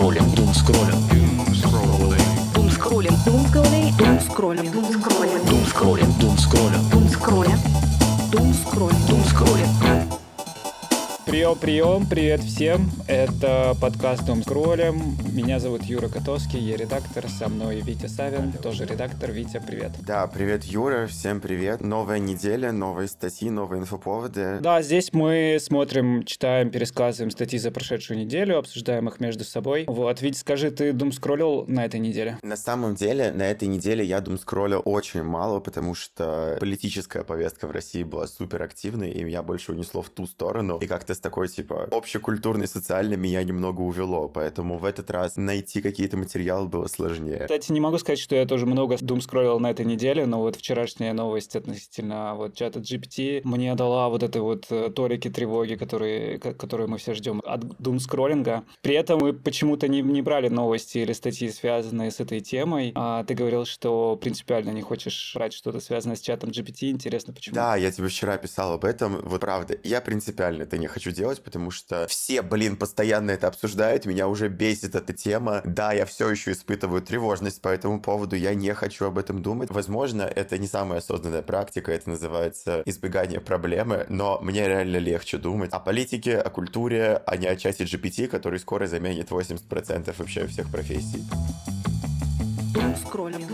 скроллим, дум скроллим, Дум скроллим. Дум скроллим. Дум скроллим. Дум скроллим. дум скроллим, дум скроллим, Дум скроллим. Дум скроллим. дум скроллим. Прием, прием, привет всем. Это подкаст Дом Скроллем. Меня зовут Юра Котовский, я редактор, со мной Витя Савин, тоже редактор. Витя, привет. Да, привет, Юра, всем привет. Новая неделя, новые статьи, новые инфоповоды. Да, здесь мы смотрим, читаем, пересказываем статьи за прошедшую неделю, обсуждаем их между собой. Вот, Витя, скажи, ты Дум скроллил на этой неделе? На самом деле, на этой неделе я дум скроллил очень мало, потому что политическая повестка в России была супер активной, и меня больше унесло в ту сторону. И как-то с такой, типа, общекультурной, социальной меня немного увело. Поэтому в этот раз найти какие-то материалы было сложнее. Кстати, не могу сказать, что я тоже много Doom скроллил на этой неделе, но вот вчерашняя новость относительно вот чата GPT мне дала вот этой вот э, толики тревоги, которые, ко- которые мы все ждем от Doom скроллинга. При этом мы почему-то не, не брали новости или статьи, связанные с этой темой. А ты говорил, что принципиально не хочешь брать что-то связанное с чатом GPT. Интересно, почему? Да, я тебе вчера писал об этом. Вот правда, я принципиально это не хочу делать, потому что все, блин, постоянно это обсуждают, меня уже бесит эта тема. Да, я все еще испытываю тревожность по этому поводу, я не хочу об этом думать. Возможно, это не самая осознанная практика, это называется избегание проблемы, но мне реально легче думать о политике, о культуре, а не о чате GPT, который скоро заменит 80% вообще всех профессий. Дум скроллим.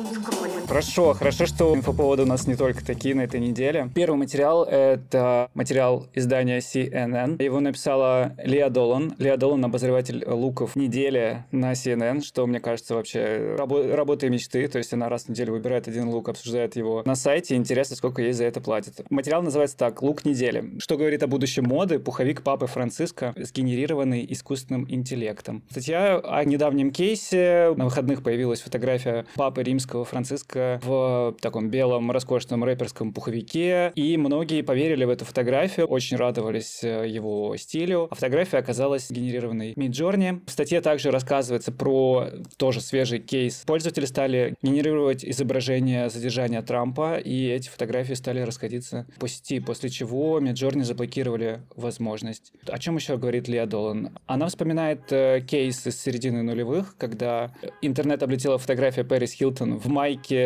Хорошо, хорошо, что инфоповоды у нас не только такие на этой неделе. Первый материал — это материал издания CNN. Его написала Леа Долан. Леа Долан — обозреватель луков недели на CNN, что, мне кажется, вообще рабо- работа и мечты. То есть она раз в неделю выбирает один лук, обсуждает его на сайте. Интересно, сколько ей за это платят. Материал называется так «Лук недели». Что говорит о будущем моды? Пуховик папы Франциска, сгенерированный искусственным интеллектом. Статья о недавнем кейсе. На выходных появилась фотография папы римского Франциска в таком белом роскошном рэперском пуховике. И многие поверили в эту фотографию, очень радовались э, его стилю. А фотография оказалась генерированной Midjourney. В статье также рассказывается про тоже свежий кейс. Пользователи стали генерировать изображение задержания Трампа, и эти фотографии стали расходиться по сети, после чего Midjourney заблокировали возможность. О чем еще говорит Леа Долан? Она вспоминает э, кейс из середины нулевых, когда интернет облетела фотография Пэрис Хилтон в майке,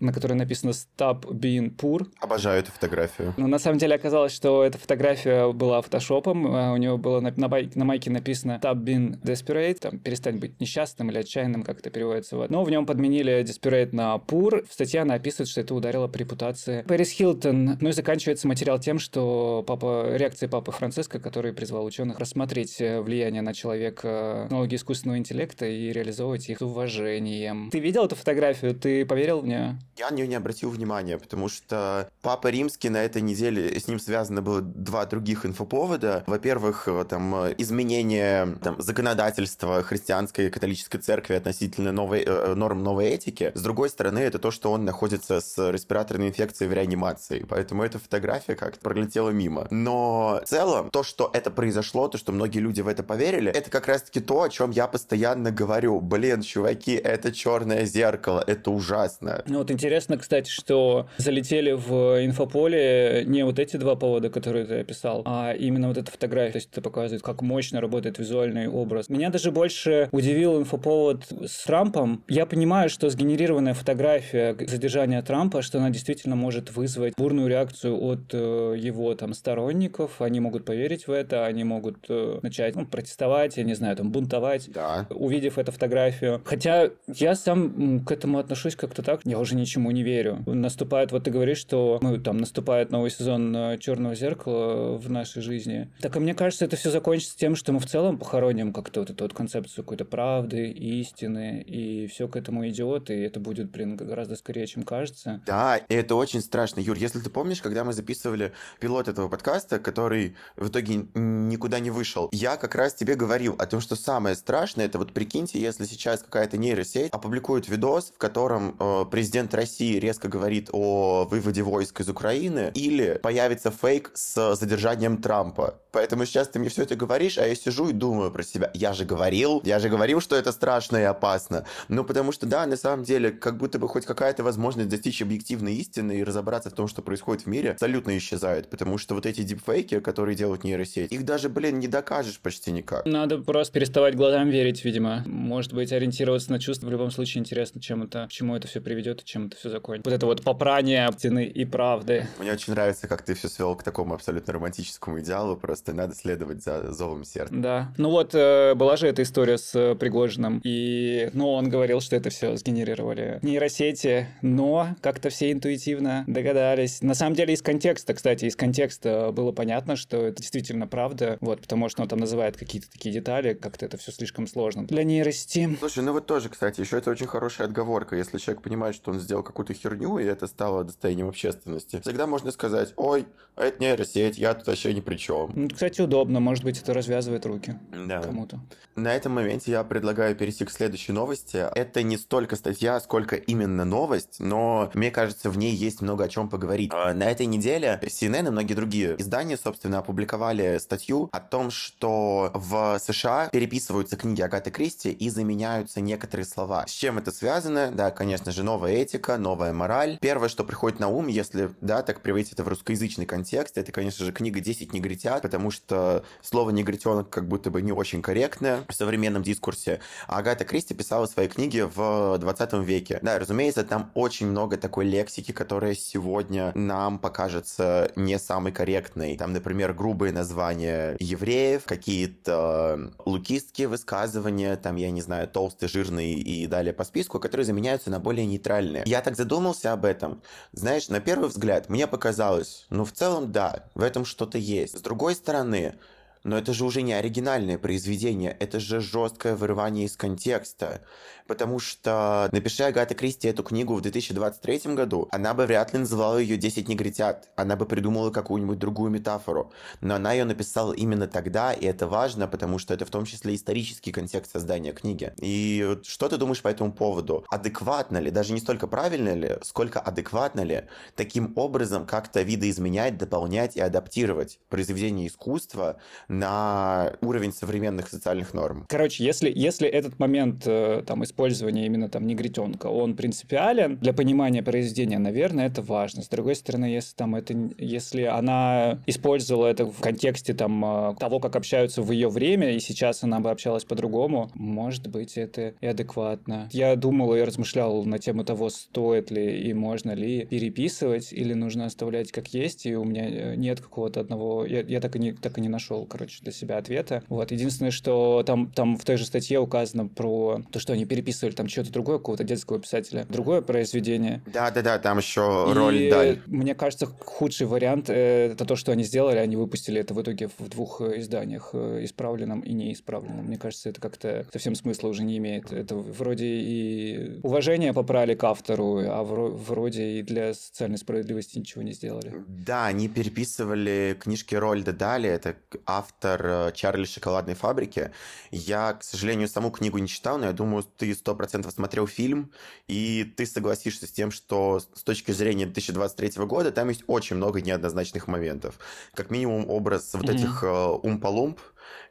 на которой написано «Stop being poor», Обожаю эту фотографию. но на самом деле оказалось, что эта фотография была фотошопом. э, У него было на, на, бай- на майке написано «Stop being desperate», там «перестань быть несчастным» или «отчаянным», как это переводится. Вот. Но в нем подменили desperate на poor. В статье она описывает, что это ударило по репутации Пэрис Хилтон. Ну и заканчивается материал тем, что папа, реакция папы Франциска, который призвал ученых рассмотреть э, влияние на человека технологии искусственного интеллекта и реализовывать их с уважением. Ты видел эту фотографию? Ты поверил в нее? Я на нее не обратил внимания, потому что Папа Римский на этой неделе, с ним связано было два других инфоповода. Во-первых, э, там э, изменение там, законодательства христианской и католической церкви относительно новой, э, норм новой этики. С другой стороны, это то, что он находится с респираторной инфекцией в реанимации. Поэтому эта фотография как-то пролетела мимо. Но в целом, то, что это произошло, то, что многие люди в это поверили, это как раз-таки то, о чем я постоянно говорю. Блин, чуваки, это черное зеркало, это ужасно. Ну вот интересно, кстати, что залетели в инфополе не вот эти два повода, которые ты описал, а именно вот эта фотография. То есть это показывает, как мощно работает визуальный образ. Меня даже больше удивил инфоповод с Трампом. Я понимаю, что сгенерированная фотография задержания Трампа, что она действительно может вызвать бурную реакцию от э, его там сторонников. Они могут поверить в это, они могут э, начать ну, протестовать, я не знаю, там бунтовать Да. увидев эту фотографию. Хотя я сам к этому отношусь как-то так, я уже ничему не верю. Наступает, вот ты говоришь, что ну, там наступает новый сезон э, Черного зеркала в нашей жизни. Так и мне кажется, это все закончится тем, что мы в целом похороним как-то вот эту вот концепцию какой-то правды, истины, и все к этому идет, и это будет, блин, гораздо скорее, чем кажется. Да, и это очень страшно. Юр, если ты помнишь, когда мы записывали пилот этого подкаста, который в итоге никуда не вышел, я как раз тебе говорил о том, что самое страшное, это вот прикиньте, если сейчас какая-то нейросеть опубликует видос, в котором э, президент России резко говорит о выводе войск из Украины, или появится фейк с задержанием Трампа. Поэтому сейчас ты мне все это говоришь, а я сижу и думаю про себя. Я же говорил, я же говорил, что это страшно и опасно. Ну, потому что, да, на самом деле, как будто бы хоть какая-то возможность достичь объективной истины и разобраться в том, что происходит в мире, абсолютно исчезает. Потому что вот эти дипфейки, которые делают нейросеть, их даже, блин, не докажешь почти никак. Надо просто переставать глазам верить, видимо. Может быть, ориентироваться на чувства. В любом случае интересно, чем это, к чему это все приведет и чем это все закончится. Вот это вот попрание стены и правды. Мне очень нравится, как ты все свел к такому абсолютно романтическому идеалу, просто надо следовать за зовом сердца. Да. Ну вот, э, была же эта история с э, Пригожиным, и, ну, он говорил, что это все сгенерировали нейросети, но как-то все интуитивно догадались. На самом деле, из контекста, кстати, из контекста было понятно, что это действительно правда, вот, потому что он там называет какие-то такие детали, как-то это все слишком сложно для нейросети. Слушай, ну вот тоже, кстати, еще это очень хорошая отговорка. Если человек понимает, что он сделал какую-то херню, и это стало достоянием общественности, всегда можно сказать, ой, это нейросеть, я тут вообще ни при чем. Ну, кстати, удобно, может быть, это развязывает руки Да. кому-то. На этом моменте я предлагаю перейти к следующей новости. Это не столько статья, сколько именно новость, но мне кажется, в ней есть много о чем поговорить. А, На этой неделе CNN и многие другие издания, собственно, опубликовали статью о том, что в США переписываются книги Агаты Кристи и заменяются некоторые слова. С чем это связано? Да, конечно же, новая этика, новая мораль. Первое, что приходит на ум, если, да, так приводить это в русскоязычный контекст, это, конечно же, книга «10 негритят», потому что слово негритенок как будто бы не очень корректное в современном дискурсе. Агата Кристи писала свои книги в 20 веке. Да, разумеется, там очень много такой лексики, которая сегодня нам покажется не самой корректной. Там, например, грубые названия евреев, какие-то лукистские высказывания, там, я не знаю, толстый, жирный и далее по списку, которые заменяются на более нейтральные. Я так задумался об этом. Знаешь, на первый взгляд мне показалось, ну, в целом, да, в этом что-то есть. С другой стороны, но это же уже не оригинальное произведение, это же жесткое вырывание из контекста. Потому что, напиши Агата Кристи эту книгу в 2023 году, она бы вряд ли называла ее «10 негритят». Она бы придумала какую-нибудь другую метафору. Но она ее написала именно тогда, и это важно, потому что это в том числе исторический контекст создания книги. И что ты думаешь по этому поводу? Адекватно ли, даже не столько правильно ли, сколько адекватно ли таким образом как-то видоизменять, дополнять и адаптировать произведение искусства на уровень современных социальных норм? Короче, если, если этот момент э, там, использования именно там негритенка, он принципиален для понимания произведения, наверное, это важно. С другой стороны, если там это, если она использовала это в контексте там э, того, как общаются в ее время, и сейчас она бы общалась по-другому, может быть, это и адекватно. Я думал и размышлял на тему того, стоит ли и можно ли переписывать, или нужно оставлять как есть, и у меня э, нет какого-то одного... Я, я так, и не, так и не нашел, короче, для себя ответа. Вот. Единственное, что там, там в той же статье указано про то, что они переписывали там что-то другое, какого-то детского писателя, другое произведение. Да-да-да, там еще роль И Даль. мне кажется, худший вариант э, это то, что они сделали, они выпустили это в итоге в двух э, изданиях, э, исправленном и неисправленном. Мне кажется, это как-то совсем смысла уже не имеет. Это вроде и уважение попрали к автору, а вро- вроде и для социальной справедливости ничего не сделали. Да, они переписывали книжки Рольда Дали, это автор Чарли Шоколадной фабрики. Я, к сожалению, саму книгу не читал, но я думаю, ты сто процентов смотрел фильм, и ты согласишься с тем, что с точки зрения 2023 года там есть очень много неоднозначных моментов. Как минимум образ вот Мгм. этих э, умпалумп,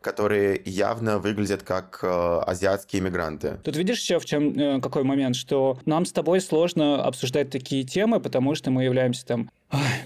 которые явно выглядят как э, азиатские мигранты. Тут видишь еще в чем э, какой момент, что нам с тобой сложно обсуждать такие темы, потому что мы являемся там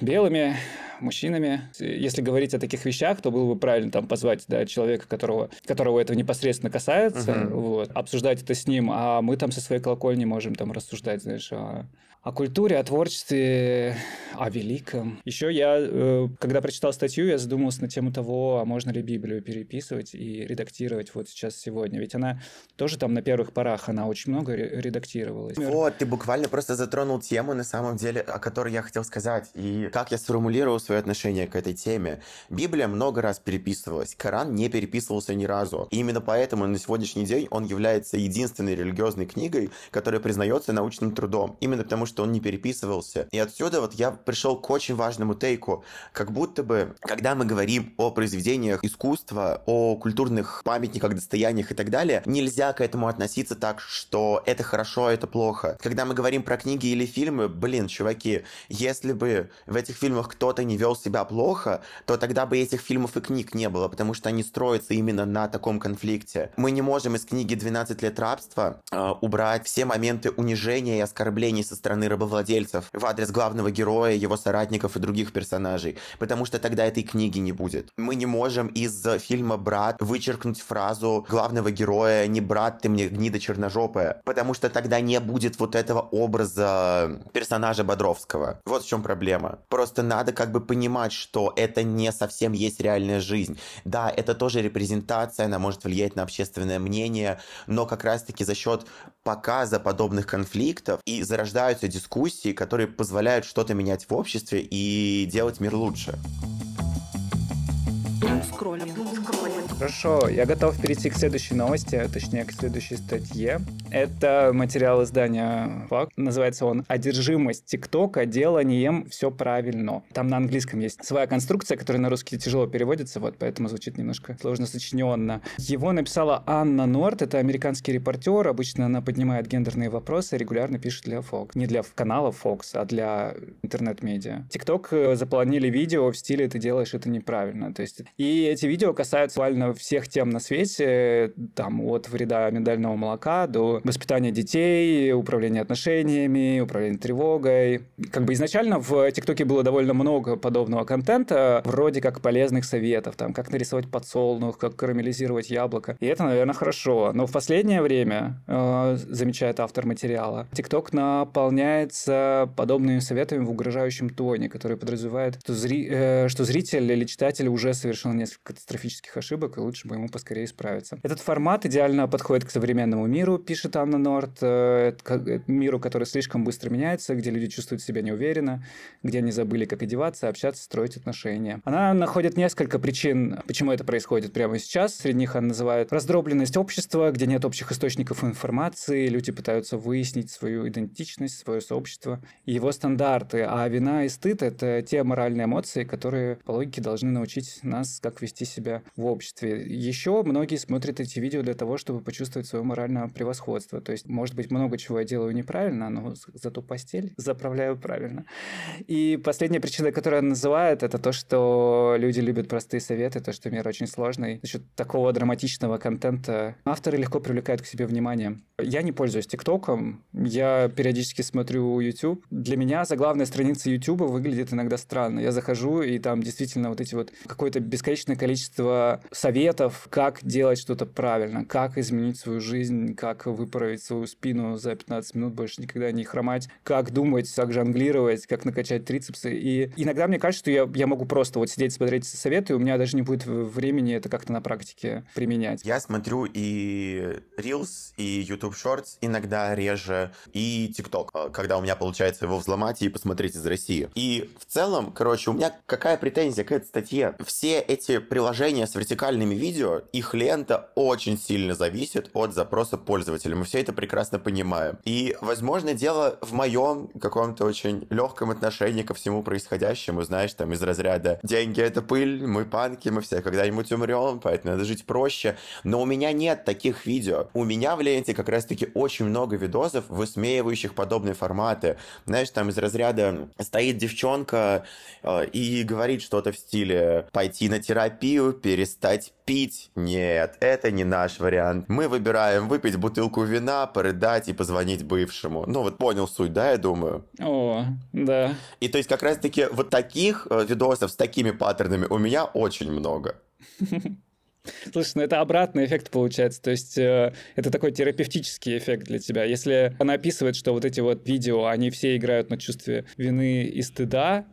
белыми мужчинами. Если говорить о таких вещах, то было бы правильно там позвать да, человека, которого, которого это непосредственно касается, Мгм. вот, обсуждать это с ним, а мы там со своей колокольни можем там рассуждать, знаешь, о, о культуре, о творчестве, о великом. Еще я, э, когда прочитал статью, я задумался на тему того, а можно ли Библию переписывать и редактировать вот сейчас сегодня. Ведь она тоже там на первых порах, она очень много ре- редактировалась. Вот, ты буквально просто затронул тему, на самом деле, о которой я хотел сказать. И как я сформулировал свое отношение к этой теме. Библия много раз переписывалась, Коран не переписывался ни разу. И именно поэтому на сегодняшний день он является единственной религиозной книгой, которая признается научным трудом. Именно потому, что что он не переписывался. И отсюда вот я пришел к очень важному тейку. Как будто бы, когда мы говорим о произведениях искусства, о культурных памятниках, достояниях и так далее, нельзя к этому относиться так, что это хорошо, а это плохо. Когда мы говорим про книги или фильмы, блин, чуваки, если бы в этих фильмах кто-то не вел себя плохо, то тогда бы этих фильмов и книг не было, потому что они строятся именно на таком конфликте. Мы не можем из книги «12 лет рабства» э, убрать все моменты унижения и оскорблений со стороны рабовладельцев в адрес главного героя, его соратников и других персонажей, потому что тогда этой книги не будет. Мы не можем из фильма «Брат» вычеркнуть фразу главного героя «Не брат, ты мне гнида черножопая», потому что тогда не будет вот этого образа персонажа Бодровского. Вот в чем проблема. Просто надо как бы понимать, что это не совсем есть реальная жизнь. Да, это тоже репрезентация, она может влиять на общественное мнение, но как раз-таки за счет показа подобных конфликтов и зарождаются дискуссии, которые позволяют что-то менять в обществе и делать мир лучше. Скроллим. Хорошо, я готов перейти к следующей новости, а точнее к следующей статье. Это материал издания Факт. Называется он «Одержимость ТикТока. Деланием все правильно». Там на английском есть своя конструкция, которая на русский тяжело переводится, вот поэтому звучит немножко сложно сочиненно. Его написала Анна Норт, это американский репортер. Обычно она поднимает гендерные вопросы, регулярно пишет для Fox. Не для канала Fox, а для интернет-медиа. ТикТок э, заполонили видео в стиле «ты делаешь это неправильно». То есть, и эти видео касаются буквально всех тем на свете, там от вреда миндального молока до воспитания детей, управления отношениями, управления тревогой. Как бы изначально в ТикТоке было довольно много подобного контента, вроде как полезных советов, там, как нарисовать подсолнух, как карамелизировать яблоко. И это, наверное, хорошо. Но в последнее время, э, замечает автор материала, ТикТок наполняется подобными советами в угрожающем тоне, который подразумевает, что, зри... э, что зритель или читатель уже совершил несколько катастрофических ошибок, и лучше бы ему поскорее справиться. Этот формат идеально подходит к современному миру, пишет Анна Норт, э, миру, который слишком быстро меняется, где люди чувствуют себя неуверенно, где они забыли, как одеваться, общаться, строить отношения. Она находит несколько причин, почему это происходит прямо сейчас. Среди них она называет раздробленность общества, где нет общих источников информации, люди пытаются выяснить свою идентичность, свое сообщество и его стандарты. А вина и стыд — это те моральные эмоции, которые по логике должны научить нас, как вести себя в обществе. Еще многие смотрят эти видео для того, чтобы почувствовать свое моральное превосходство. То есть, может быть, много чего я делаю неправильно, но зато постель заправляю правильно. И последняя причина, которую она называет, это то, что люди любят простые советы, то, что мир очень сложный. За счет такого драматичного контента авторы легко привлекают к себе внимание. Я не пользуюсь ТикТоком, я периодически смотрю YouTube. Для меня заглавная страница YouTube выглядит иногда странно. Я захожу, и там действительно вот эти вот какое-то бесконечное количество советов, как делать что-то правильно, как изменить свою жизнь, как выправить свою спину за 15 минут, больше никогда не хромать, как думать, как жонглировать, как накачать трицепсы. И иногда мне кажется, что я, я могу просто вот сидеть, смотреть советы, и у меня даже не будет времени это как-то на практике применять. Я смотрю и Reels, и YouTube Shorts иногда реже, и TikTok, когда у меня получается его взломать и посмотреть из России. И в целом, короче, у меня какая претензия к этой статье? Все эти приложения с вертикальными видео, их лента очень сильно зависит от запроса пользователя. Мы все это прекрасно понимаем. И, возможно, дело в моем каком-то очень легком отношении ко всему происходящему, знаешь, там из разряда «деньги — это пыль, мы панки, мы все когда-нибудь умрем, поэтому надо жить проще». Но у меня нет таких видео. У меня в ленте как раз-таки очень много видосов, высмеивающих подобные форматы. Знаешь, там из разряда стоит девчонка э, и говорит что-то в стиле «пойти на терапию, перестать пить». Нет, это не наш вариант. Мы выбираем выпить бутылку вина, порыдать и позвонить бывшему. Ну вот понял суть, да, я думаю? О, да. И то есть как раз-таки вот таких э, видосов с такими паттернами у меня очень много. Слушай, ну это обратный эффект получается. То есть э, это такой терапевтический эффект для тебя. Если она описывает, что вот эти вот видео, они все играют на чувстве вины и стыда,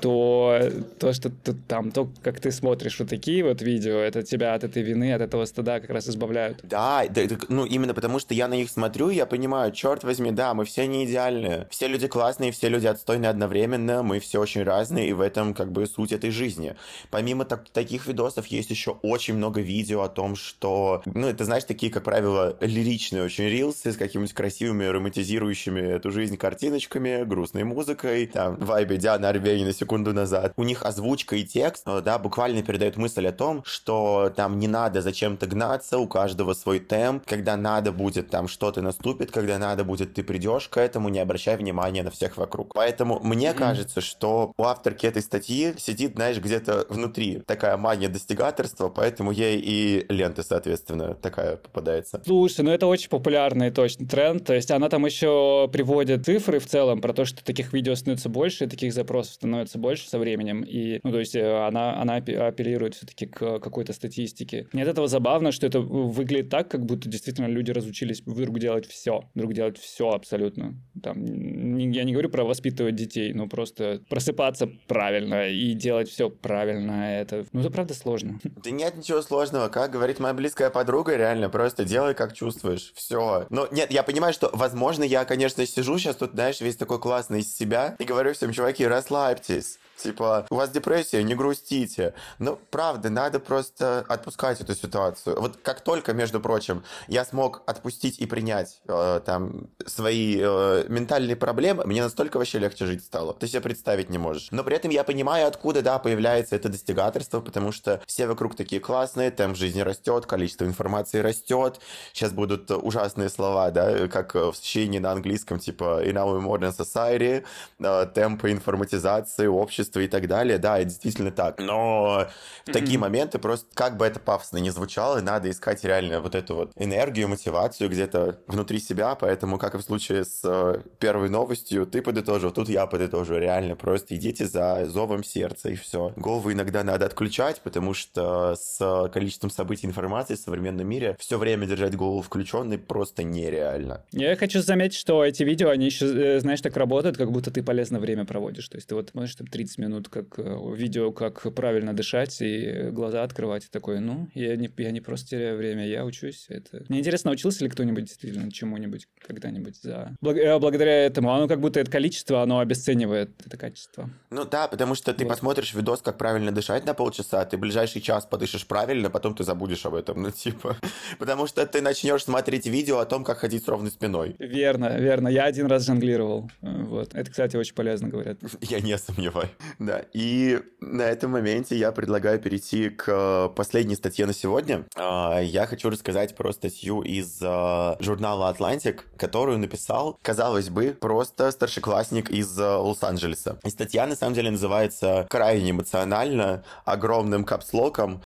то то, что ты, там, то, как ты смотришь вот такие вот видео, это тебя от этой вины, от этого стыда как раз избавляют. Да, да, ну именно потому, что я на них смотрю, я понимаю, черт возьми, да, мы все не идеальные. Все люди классные, все люди отстойные одновременно, мы все очень разные, и в этом как бы суть этой жизни. Помимо так- таких видосов есть еще очень много видео о том, что, ну, это, знаешь, такие, как правило, лиричные очень рилсы с какими-нибудь красивыми, романтизирующими эту жизнь картиночками, грустной музыкой, там, вайбе Диана Арбенина секунду назад. У них озвучка и текст, э, да, буквально передают мысль о том, что там не надо зачем-то гнаться, у каждого свой темп, когда надо будет, там что-то наступит, когда надо будет, ты придешь к этому, не обращай внимания на всех вокруг. Поэтому мне кажется, что у авторки этой статьи сидит, знаешь, где-то внутри такая мания достигаторства, поэтому ей и лента, соответственно, такая попадается. Слушай, ну это очень популярный точно тренд. То есть она там еще приводит цифры в целом про то, что таких видео становится больше, таких запросов становится больше со временем. И, ну, то есть э, она, она апе- апеллирует все-таки к какой-то статистике. Мне от этого забавно, что это выглядит так, как будто действительно люди разучились вдруг делать все. Вдруг делать все абсолютно. Там, я не говорю про воспитывать детей, но просто просыпаться правильно и делать все правильно. Это, ну, это правда сложно. Да нет ничего сложного, как говорит моя близкая подруга, реально, просто делай, как чувствуешь, все. Но нет, я понимаю, что, возможно, я, конечно, сижу сейчас тут, знаешь, весь такой классный из себя и говорю всем, чуваки, расслабьтесь. is Типа, у вас депрессия, не грустите. Ну, правда, надо просто отпускать эту ситуацию. Вот как только, между прочим, я смог отпустить и принять э, там свои э, ментальные проблемы, мне настолько вообще легче жить стало. Ты себе представить не можешь. Но при этом я понимаю, откуда, да, появляется это достигаторство, потому что все вокруг такие классные, темп жизни растет, количество информации растет. Сейчас будут ужасные слова, да, как в сочинении на английском, типа in our modern society, э, темпы информатизации, общества и так далее. Да, это действительно так. Но в такие моменты просто, как бы это пафосно не звучало, надо искать реально вот эту вот энергию, мотивацию где-то внутри себя. Поэтому, как и в случае с э, первой новостью, ты подытожил, тут я подытожу. Реально, просто идите за зовом сердца и все. Голову иногда надо отключать, потому что с количеством событий информации в современном мире все время держать голову включенной просто нереально. Я хочу заметить, что эти видео, они еще, э, знаешь, так работают, как будто ты полезно время проводишь. То есть ты вот смотришь там 30 минут как э, видео, как правильно дышать и глаза открывать. И такой, ну, я не, я не просто теряю время, я учусь. Это... Мне интересно, научился ли кто-нибудь действительно чему-нибудь когда-нибудь за... Э, Благодаря этому. Оно как будто это количество, оно обесценивает это качество. Ну да, потому что ты Вот. посмотришь видос, как правильно дышать на полчаса, ты ближайший час подышишь правильно, потом ты забудешь об этом, ну типа. Потому что ты начнешь смотреть видео о том, как ходить с ровной спиной. Верно, верно. Я один раз жонглировал. Э, Вот. Это, кстати, очень полезно, говорят. Я не сомневаюсь. Да, и на этом моменте я предлагаю перейти к последней статье на сегодня. А, Я хочу рассказать про статью из э, журнала Atlantic, которую написал, казалось бы, просто старшеклассник из э, Лос-Анджелеса. И статья, на самом деле, называется крайне эмоционально, огромным капслоком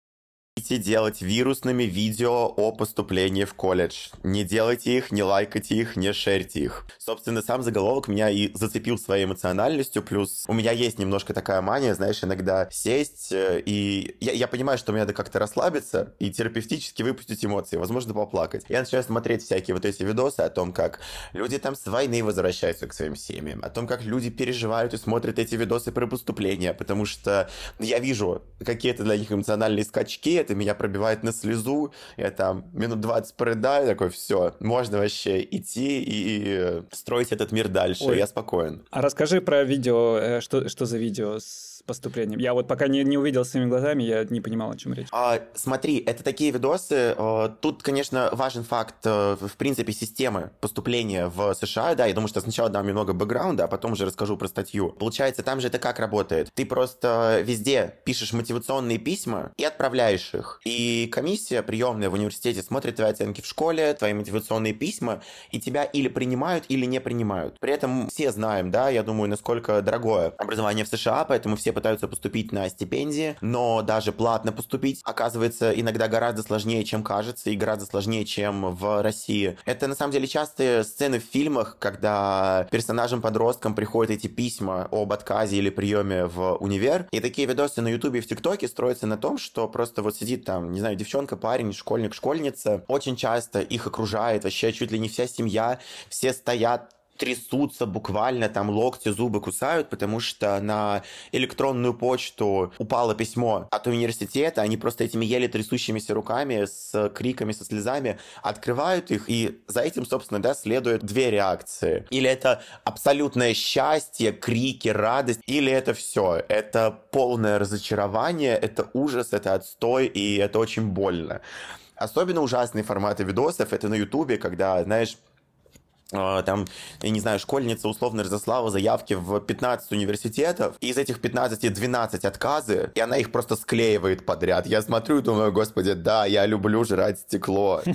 Идите делать вирусными видео о поступлении в колледж. Не делайте их, не лайкайте их, не шерьте их. Собственно, сам заголовок меня и зацепил своей эмоциональностью, плюс у меня есть немножко такая мания, знаешь, иногда сесть, э, и я, я понимаю, что мне надо как-то расслабиться и терапевтически выпустить эмоции, возможно, поплакать. Я начинаю смотреть всякие вот эти видосы о том, как люди там с войны возвращаются к своим семьям, о том, как люди переживают и смотрят эти видосы про поступление, потому что я вижу какие-то для них эмоциональные скачки, это меня пробивает на слезу, я там минут 20 порыдаю, такой, все, можно вообще идти и строить этот мир дальше, Ой. я спокоен. А расскажи про видео, э, что, что за видео с поступлением. Я вот пока не, не увидел своими глазами, я не понимал, о чем речь. А, смотри, это такие видосы. э, Тут, конечно, важен факт, э, в принципе, системы поступления в США. Да, я думаю, что сначала дам немного бэкграунда, а потом уже расскажу про статью. Получается, там же это как работает? Ты просто везде пишешь мотивационные письма и отправляешь их. И комиссия приемная в университете смотрит твои оценки в школе, твои мотивационные письма, и тебя или принимают, или не принимают. При этом все знаем, да, я думаю, насколько дорогое образование в США, поэтому все пытаются поступить на стипендии, но даже платно поступить оказывается иногда гораздо сложнее, чем кажется, и гораздо сложнее, чем в России. Это на самом деле частые сцены в фильмах, когда персонажам-подросткам приходят эти письма об отказе или приеме в универ, и такие видосы на ютубе и в тиктоке строятся на том, что просто вот сидит там, не знаю, девчонка, парень, школьник, школьница, очень часто их окружает вообще чуть ли не вся семья, все стоят трясутся буквально, там локти, зубы кусают, потому что на электронную почту упало письмо от университета, они просто этими еле трясущимися руками, с криками, со слезами открывают их, и за этим, собственно, да, следуют две реакции. Или это абсолютное счастье, крики, радость, или это все. Это полное разочарование, это ужас, это отстой, и это очень больно. Особенно ужасные форматы видосов это на Ютубе, когда, знаешь, там, я не знаю, школьница условно разослала заявки в 15 университетов, и из этих 15 12 отказы, и она их просто склеивает подряд. Я смотрю и думаю, господи, да, я люблю жрать стекло.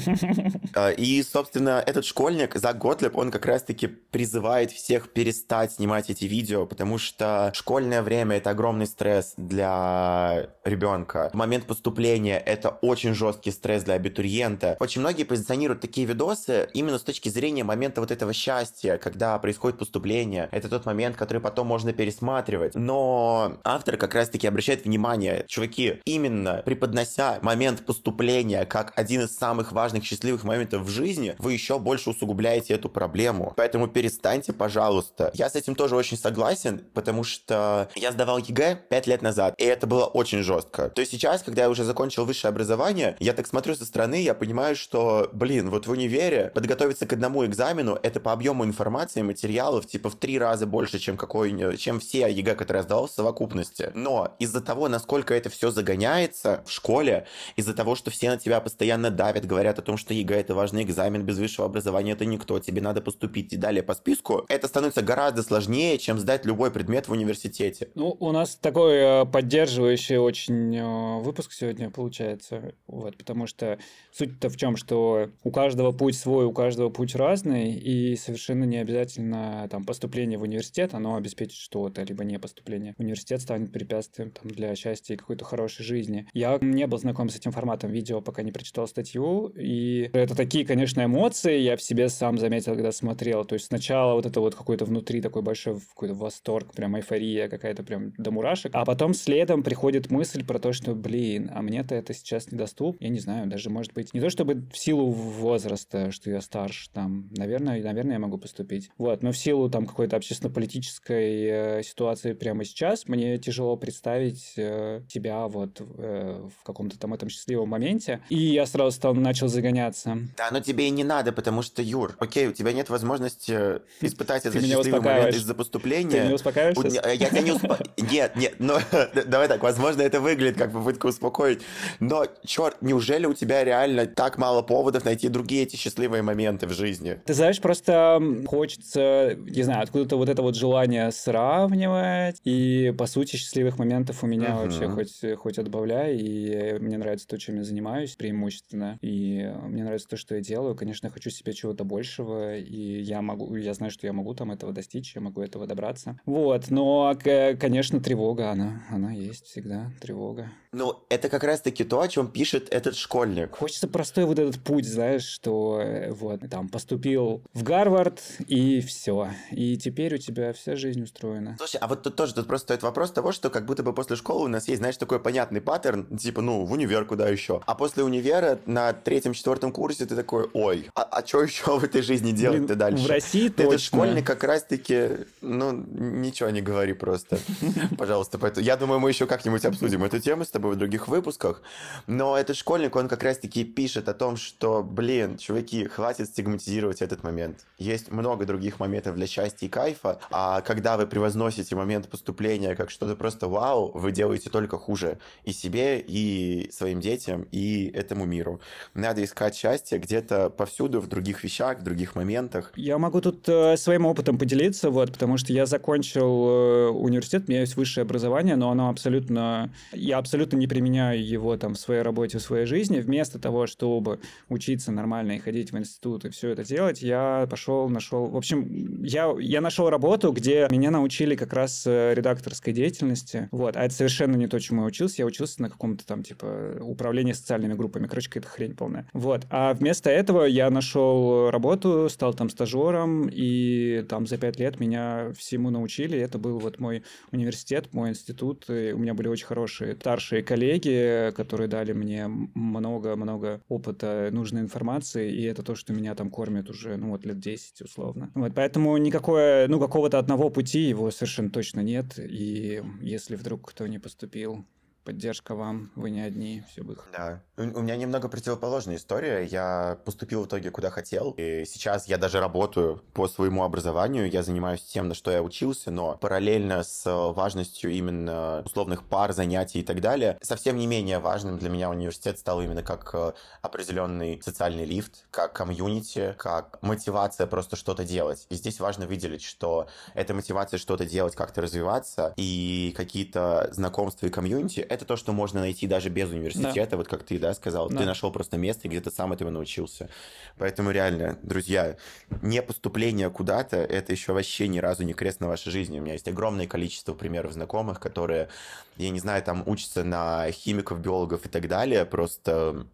А, и, собственно, этот школьник, Зак Готлеб, он как раз-таки призывает всех перестать снимать эти видео, потому что школьное время — это огромный стресс для ребенка. Момент поступления — это очень жесткий стресс для абитуриента. Очень многие позиционируют такие видосы именно с точки зрения момента вот этого счастья, когда происходит поступление. Это тот момент, который потом можно пересматривать. Но автор как раз-таки обращает внимание, чуваки, именно преподнося момент поступления как один из самых важных счастливых моментов в жизни, вы еще больше усугубляете эту проблему. Поэтому перестаньте, пожалуйста. Я с этим тоже очень согласен, потому что я сдавал ЕГЭ 5 лет назад, и это было очень жестко. То есть сейчас, когда я уже закончил высшее образование, я так смотрю со стороны, я понимаю, что, блин, вот в универе подготовиться к одному экзамену это по объему информации, материалов, типа в три раза больше, чем, какой, чем все ЕГЭ, которые я сдавал в совокупности. Но из-за того, насколько это все загоняется в школе, из-за того, что все на тебя постоянно давят, говорят о том, что ЕГЭ это важный экзамен, без высшего образования это никто, тебе надо поступить и далее по списку, это становится гораздо сложнее, чем сдать любой предмет в университете. Ну, у нас такой э, поддерживающий очень э, выпуск сегодня получается, вот, потому что суть-то в чем, что у каждого путь свой, у каждого путь разный, и совершенно не обязательно там поступление в университет, оно обеспечит что-то, либо не поступление университет станет препятствием там, для счастья и какой-то хорошей жизни. Я не был знаком с этим форматом видео, пока не прочитал статью, и это такие, конечно, эмоции, я в себе сам заметил, когда смотрел. То есть сначала вот это вот какой-то внутри такой большой какой-то восторг, прям эйфория какая-то прям до мурашек, а потом следом приходит мысль про то, что, блин, а мне-то это сейчас недоступно. Я не знаю, даже, может быть, не то чтобы в силу возраста, что я старше, там, наверное, наверное, я могу поступить. Вот, но в силу там какой-то общественно-политической э, ситуации прямо сейчас мне тяжело представить э, себя вот э, в каком-то там этом счастливом моменте. И я сразу стал, начал загоняться. Да, но тебе и не надо, потому что, Юр, окей, у тебя нет возможности испытать этот счастливый момент из-за поступления. Ты меня успокаиваешь У- сейчас? Я тебя не успо... Нет, нет, но давай так, возможно, это выглядит как попытка успокоить, но, черт, неужели у тебя реально так мало поводов найти другие эти счастливые моменты в жизни? Ты знаешь, просто м, хочется, не знаю, откуда-то вот это вот желание сравнивать. И, по сути, счастливых моментов у меня Мгм. вообще хоть, хоть отбавляй. И мне нравится то, чем я занимаюсь преимущественно. И мне нравится то, что я делаю. Конечно, я хочу себе чего-то большего. И я могу, я знаю, что я могу там этого достичь, я могу этого добраться. Вот, но, конечно, тревога, она, она есть всегда, тревога. Ну, это как раз-таки то, о чем пишет этот школьник. Хочется простой вот этот путь, знаешь, что э, вот там поступил в Гарвард и все. И теперь у тебя вся жизнь устроена. Слушай, а вот тут тоже тут просто стоит вопрос того, что как будто бы после школы у нас есть, знаешь, такой понятный паттерн, типа, ну, в универ куда еще. А после универа на третьем-четвертом курсе ты такой, ой, а, что еще в этой жизни делать-то дальше? В России Ты точно. этот школьник как раз-таки, ну, ничего не говори просто, пожалуйста. Поэтому я думаю, мы еще как-нибудь обсудим эту тему с тобой в других выпусках. Но этот школьник, он как раз-таки пишет о том, что, блин, чуваки, хватит стигматизировать этот момент. Есть много других моментов для счастья и кайфа, а когда вы превозносите момент поступления как что-то просто вау, вы делаете только хуже и себе, и своим детям, и этому миру. Надо искать счастье где-то повсюду, в других вещах, в других моментах. Я могу тут э, своим опытом поделиться, вот, потому что я закончил э, университет, у меня есть высшее образование, но оно абсолютно... Я абсолютно не применяю его там в своей работе, в своей жизни. Вместо того, чтобы учиться нормально и ходить в институт и все это делать, я пошел, нашел... В общем, я, я нашел работу, где меня научили как раз э, редакторской деятельности, вот, а это совершенно не то, чему я учился. Я учился на каком-то там, типа, управлении социальными группами. Короче, какая-то хрень полная. Вот. А вместо этого я нашел работу, стал там стажером, и там за пять лет меня всему научили. Это был вот мой университет, мой институт. И у меня были очень хорошие старшие коллеги, которые дали мне много-много опыта, нужной информации, и это то, что меня там кормит уже, ну, вот лет 10 условно. Вот, поэтому никакое, ну, какого-то одного пути его совершенно точно нет. И если вдруг кто не поступил поддержка вам, вы не одни, все будет. Да. У, у меня немного противоположная история. Я поступил в итоге куда хотел, и сейчас я даже работаю по своему образованию, я занимаюсь тем, на что я учился, но параллельно с важностью именно условных пар, занятий и так далее, совсем не менее важным для меня университет стал именно как э, определенный социальный лифт, как комьюнити, как мотивация просто что-то делать. И здесь важно выделить, что эта мотивация что-то делать, как-то развиваться, и какие-то знакомства и комьюнити — это то, что можно найти даже без университета, да. вот как ты, да, сказал. Да. Ты нашел просто место, где ты сам этого научился. Поэтому реально, друзья, не поступление куда-то — это еще вообще ни разу не крест на вашей жизни. У меня есть огромное количество примеров знакомых, которые, я не знаю, там учатся на химиков, биологов и так далее, просто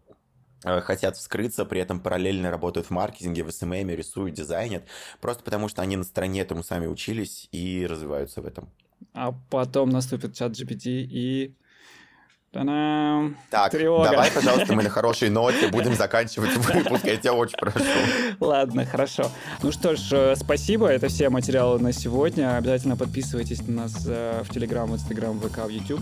э, хотят вскрыться, при этом параллельно работают в маркетинге, в SMM, рисуют, дизайнят, просто потому что они на стороне этому сами учились и развиваются в этом. А потом наступит ChatGPT и та Так, Тревога. давай, пожалуйста, мы на хорошей ноте будем заканчивать выпуск, я тебя очень прошу. Ладно, хорошо. Ну что ж, э, спасибо, это все материалы на сегодня. Обязательно подписывайтесь на нас э, в Телеграм, в Инстаграм, в ВК, в YouTube.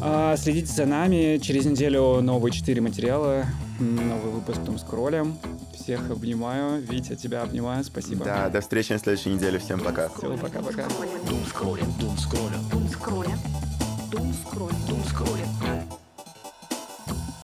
А, следите за нами. Через неделю новые четыре материала, новый выпуск Том с кролем. Всех обнимаю. Витя, тебя обнимаю. Спасибо. Да, до встречи на следующей неделе. Всем пока. Все, пока-пока. Дум скроллинг, дум скроллинг. Дум скроллинг. Doomscroll. Doomscroll.